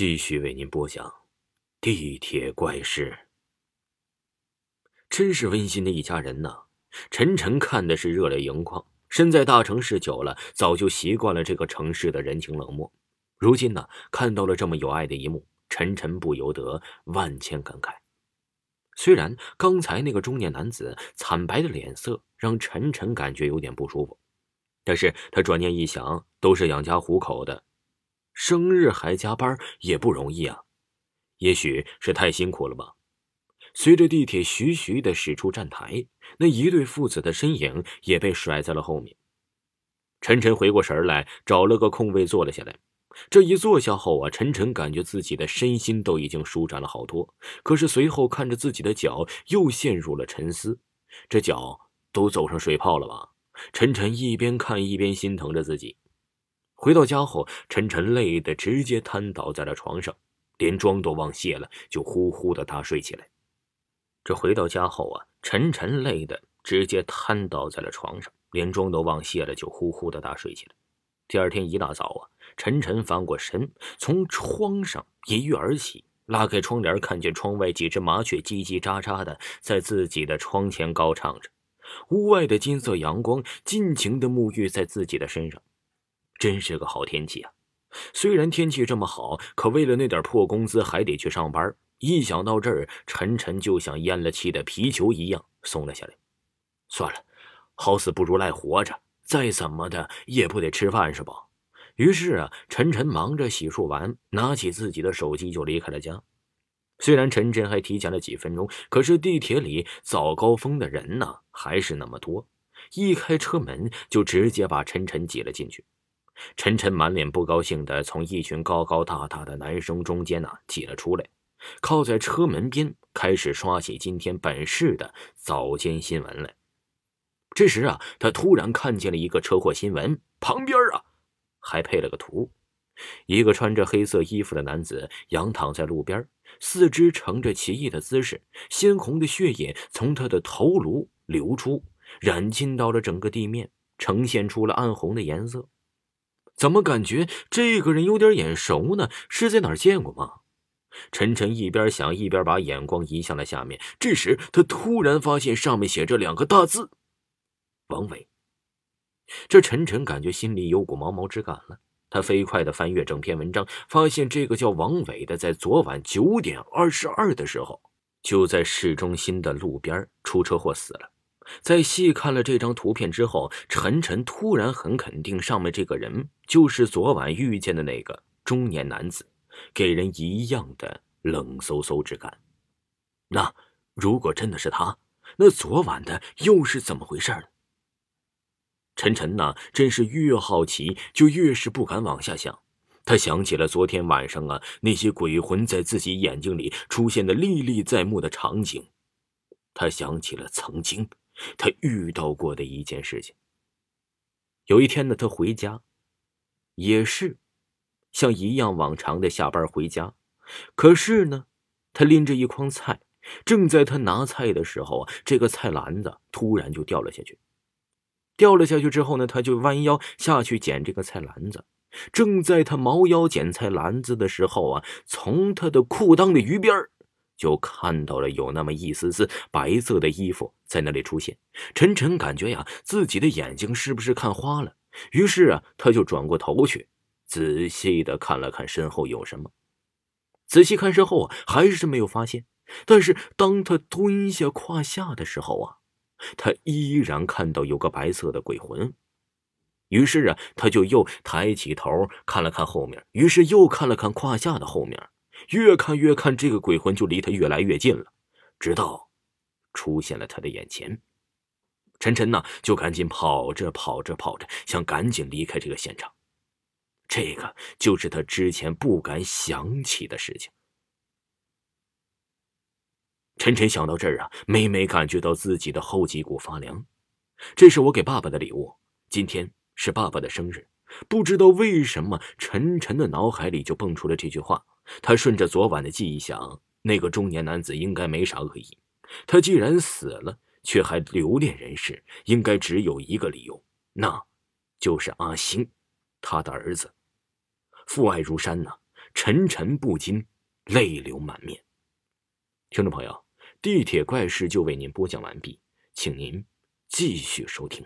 继续为您播讲《地铁怪事》。真是温馨的一家人呐！晨晨看的是热泪盈眶。身在大城市久了，早就习惯了这个城市的人情冷漠。如今呢，看到了这么有爱的一幕，晨晨不由得万千感慨。虽然刚才那个中年男子惨白的脸色让晨晨感觉有点不舒服，但是他转念一想，都是养家糊口的。生日还加班也不容易啊，也许是太辛苦了吧。随着地铁徐徐的驶出站台，那一对父子的身影也被甩在了后面。晨晨回过神来，找了个空位坐了下来。这一坐下后啊，晨晨感觉自己的身心都已经舒展了好多。可是随后看着自己的脚，又陷入了沉思。这脚都走上水泡了吧？晨晨一边看一边心疼着自己。回到家后，晨晨累得直接瘫倒在了床上，连妆都忘卸了，就呼呼的大睡起来。这回到家后啊，晨晨累得直接瘫倒在了床上，连妆都忘卸了，就呼呼的大睡起来。第二天一大早啊，晨晨翻过身，从窗上一跃而起，拉开窗帘，看见窗外几只麻雀叽叽喳喳的在自己的窗前高唱着，屋外的金色阳光尽情的沐浴在自己的身上。真是个好天气啊！虽然天气这么好，可为了那点破工资还得去上班。一想到这儿，晨晨就像咽了气的皮球一样松了下来。算了，好死不如赖活着，再怎么的也不得吃饭是吧？于是啊，陈晨忙着洗漱完，拿起自己的手机就离开了家。虽然陈晨还提前了几分钟，可是地铁里早高峰的人呢还是那么多。一开车门，就直接把陈晨挤了进去。晨晨满脸不高兴的从一群高高大大的男生中间呢挤了出来，靠在车门边，开始刷起今天本市的早间新闻来。这时啊，他突然看见了一个车祸新闻，旁边啊还配了个图：一个穿着黑色衣服的男子仰躺在路边，四肢呈着奇异的姿势，鲜红的血液从他的头颅流出，染浸到了整个地面，呈现出了暗红的颜色。怎么感觉这个人有点眼熟呢？是在哪儿见过吗？晨晨一边想，一边把眼光移向了下面。这时，他突然发现上面写着两个大字：“王伟。”这晨晨感觉心里有股毛毛之感了。他飞快的翻阅整篇文章，发现这个叫王伟的，在昨晚九点二十二的时候，就在市中心的路边出车祸死了。在细看了这张图片之后，陈晨突然很肯定，上面这个人就是昨晚遇见的那个中年男子，给人一样的冷飕飕之感。那如果真的是他，那昨晚的又是怎么回事呢？陈晨呐，真是越好奇就越是不敢往下想。他想起了昨天晚上啊，那些鬼魂在自己眼睛里出现的历历在目的场景，他想起了曾经。他遇到过的一件事情。有一天呢，他回家，也是像一样往常的下班回家。可是呢，他拎着一筐菜，正在他拿菜的时候啊，这个菜篮子突然就掉了下去。掉了下去之后呢，他就弯腰下去捡这个菜篮子。正在他猫腰捡菜篮子的时候啊，从他的裤裆的鱼边儿。就看到了有那么一丝丝白色的衣服在那里出现，陈晨感觉呀，自己的眼睛是不是看花了？于是啊，他就转过头去，仔细的看了看身后有什么。仔细看身后啊，还是没有发现。但是当他蹲下胯下的时候啊，他依然看到有个白色的鬼魂。于是啊，他就又抬起头看了看后面，于是又看了看胯下的后面。越看越看，这个鬼魂就离他越来越近了，直到出现了他的眼前。晨晨呢，就赶紧跑着跑着跑着，想赶紧离开这个现场。这个就是他之前不敢想起的事情。晨晨想到这儿啊，每每感觉到自己的后脊骨发凉。这是我给爸爸的礼物，今天是爸爸的生日。不知道为什么，晨晨的脑海里就蹦出了这句话。他顺着昨晚的记忆想，那个中年男子应该没啥恶意。他既然死了，却还留恋人世，应该只有一个理由，那就是阿星，他的儿子。父爱如山呐，陈晨不禁泪流满面。听众朋友，地铁怪事就为您播讲完毕，请您继续收听。